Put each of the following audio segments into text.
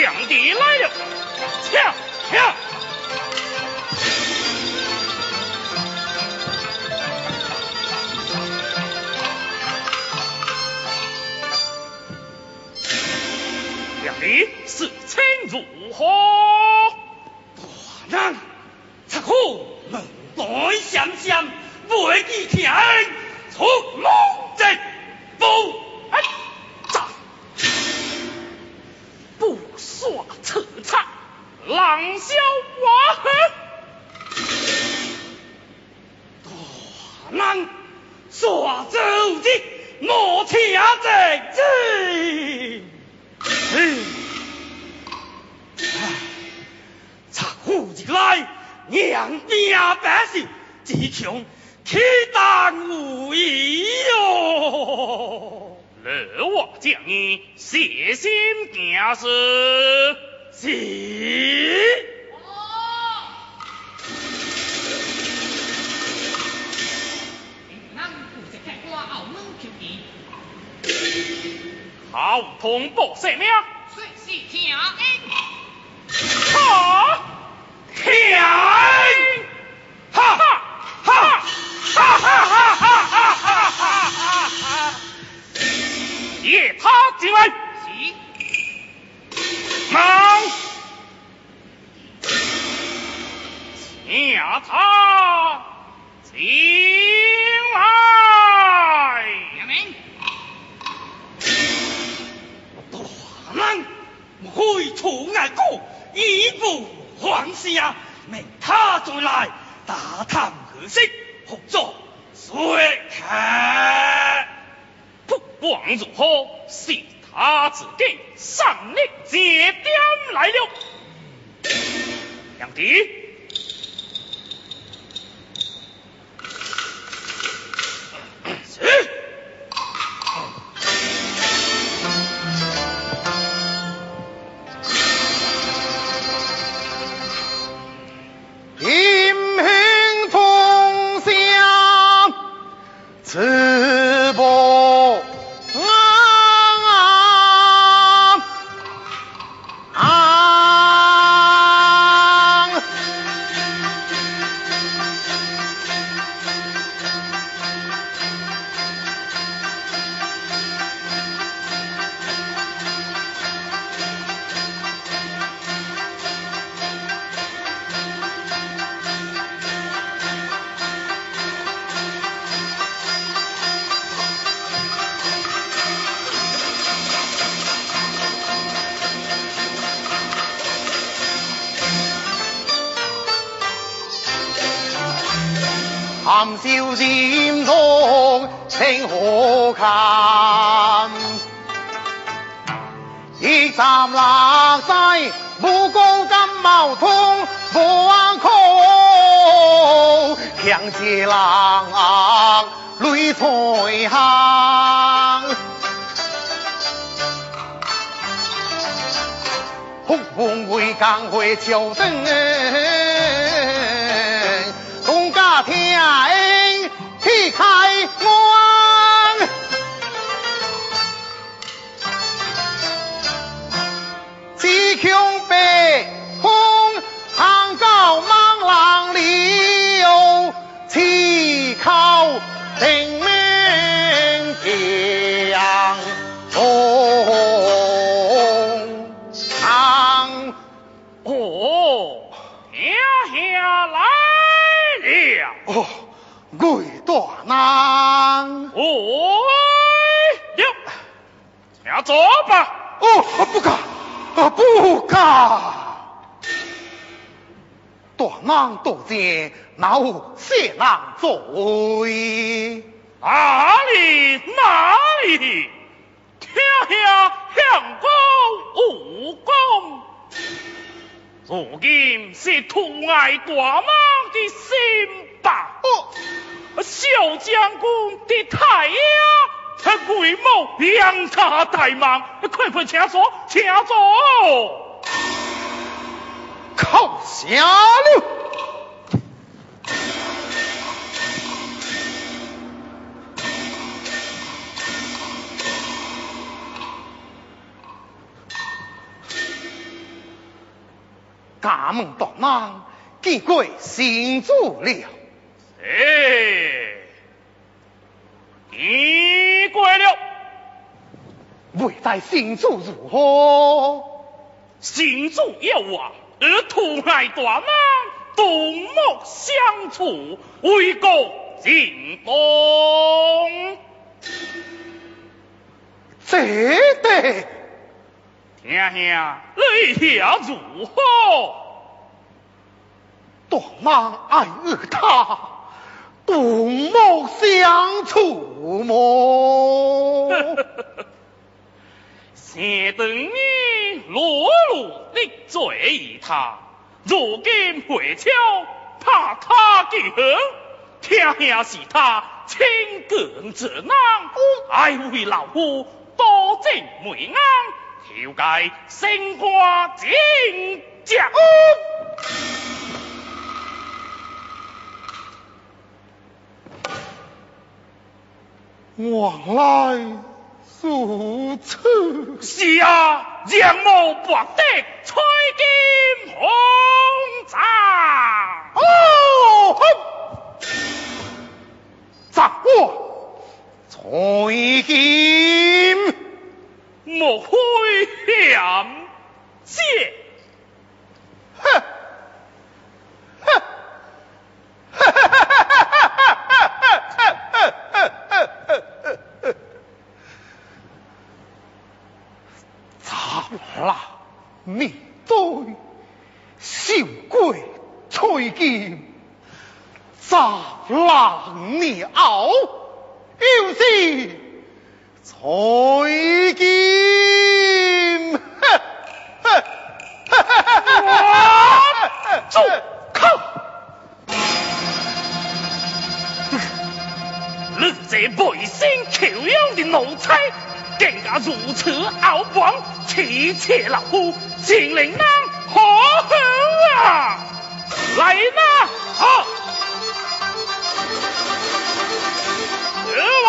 兄弟来了，听听。两弟，是情如何？大人，查库，来想象，未记听。从龙井不。耍扯差，狼笑我何？大人，耍走的莫听这字。呼一来，娘命百姓，只穷岂当无义哟！老我将你细心行事，是。好同报性命，随时听令。好。天！哈哈哈哈哈哈哈他进来，忙下他进来。杨明，大人，回出外国，一步。皇下命他再来打探何事，合作随看。不管如何，是他自己上令接点来了。杨迪。含笑染中清河堪，一站立西，武功金毛通，武安酷，强气浪，雷彩行，轰轰回岗回桥墩。哦，魏大难。哦，哟，请坐吧。哦，不敢，不敢。大难多见，哪有谢难罪？哪里哪里？天下相公武功，如今是图爱大王的心吧？哦，小将军的太爷，他贵某两他大忙，快快请坐，请坐。靠下了！家门大难，见鬼行主了！哎，见鬼了！未在行主如何？行主要啊！而同爱大妈同睦相处，为国尽忠。这得听下你下如何？大妈爱儿他同睦相处么？先等你落落的罪他，如今回朝怕他记恨，听下是他清更之难，爱为老夫多尽梅安，条该升官进爵。往来。如此是啊，杨某博得彩金红掌。哦，掌握彩金，莫非险借？哼！啦，面对小鬼吹剑，杂狼鸟，又是吹剑，住口！你这背心求样的奴才！更加如此傲狂，气切老夫，竟令人可恨啊！来呐，好，二娃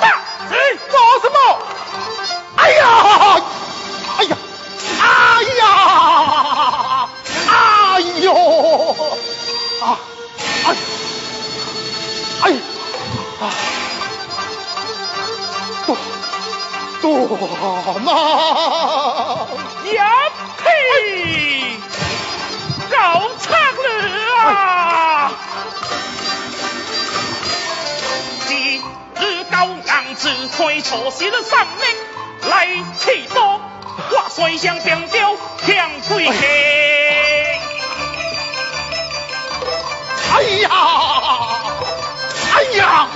大，你做什么？哎呀，哎呀，哎呀，哎呦，啊，我嘛呀呸！搞惨了啊！今日高昂之推错失了生命，来气多，我摔相变调向归去。哎呀！哎呀！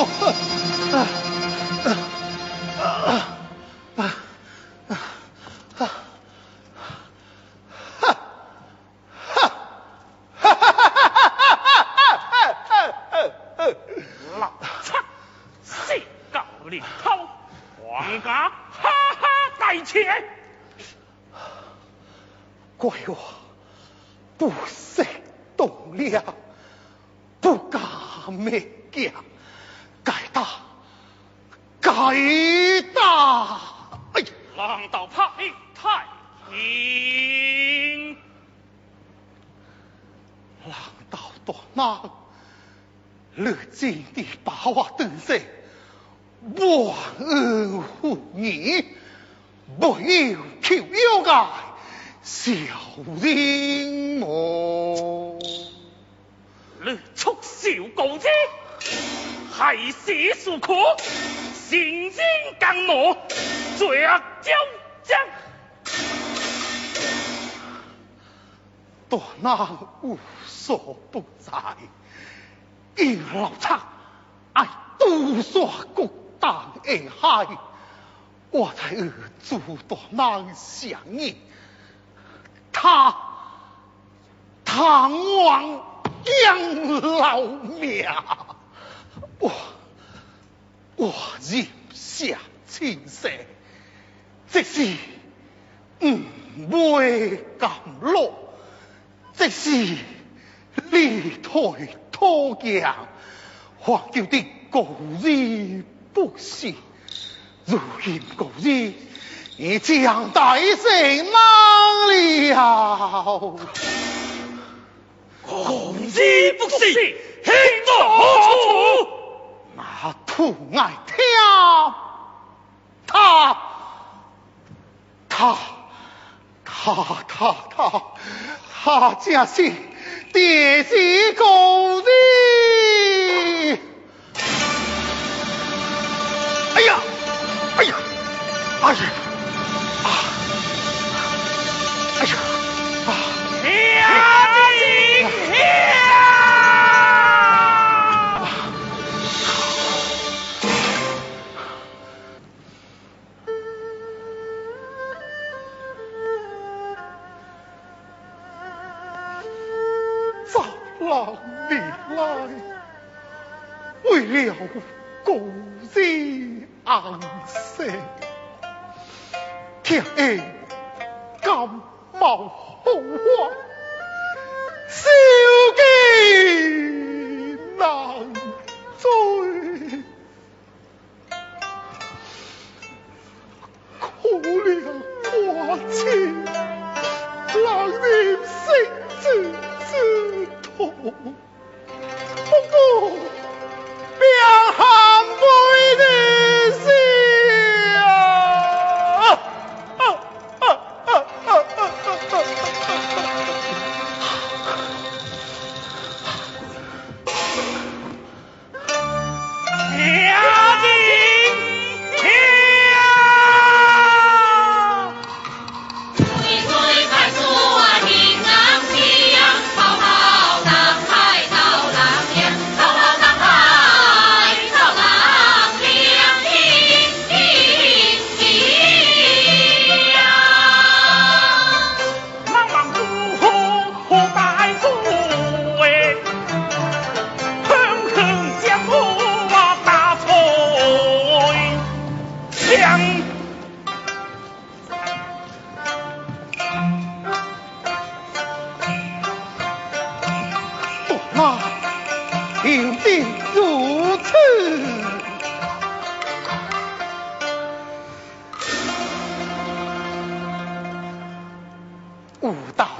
呦！如今的把我登山，忘恩负义，不要求妖怪，小人我。你畜小狗子，害死属可，行人更怒，罪恶交将。大难无所不在，一老贼爱毒杀国党而害，我才儿主大难相应，他唐王养老命，我我忍下青色，即使唔会甘落。即是离台拖强，黄叫的故日不是，如今故日已将大胜难了。故日不是，现在何处？那土爱听他，他，他，他，他。他正是爹是公子。故人安息，天恩感冒好话，小计难追，可怜我亲，让人心知知。不过，两 Come.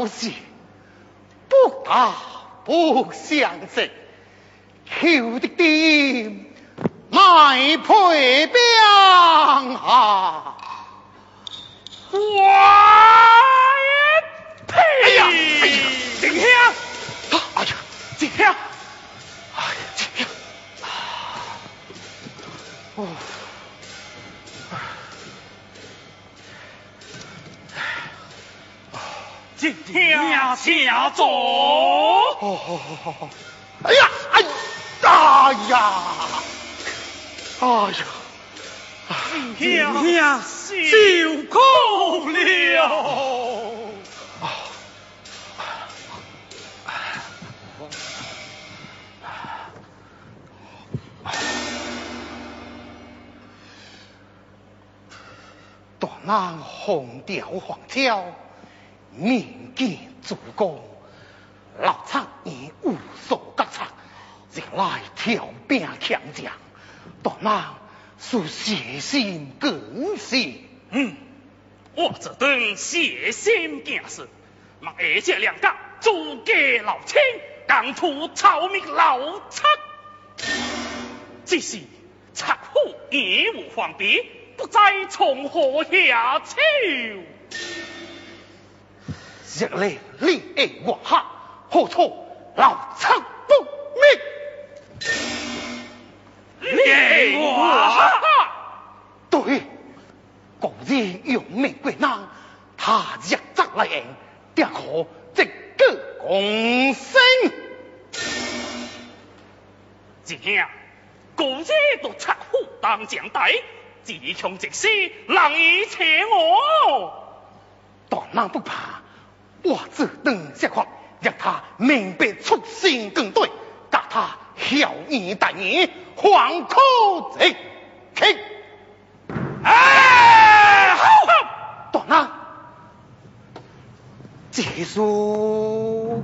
不是，不打不相识，求的点来配兵啊！哇！呸！哎呀，哎呀，静兄，哎呀，静兄，哎呀，静兄，哦。今天下坐。好好好好好。哎呀，哎，哎呀，哎呀，今天受苦了。大难红调黄桥。面见主公，老贼已无所觉察，日来调兵强将，大难属邪心更是。嗯，我这等邪心将士，望二姐两家诸葛老亲，刚图草民老贼只是贼虎已无防备，不知从何下手。日来你爱我下，何错老贼不灭？你我下，对，故日用命归难，他日则来迎，定可直个共生。这样，故日都賊虎当将带，自强直死，难以且我。大难不怕，我只等下话，让他明白出心更对，教他孝义大义，黄口直开。哎，好好。大难，结束。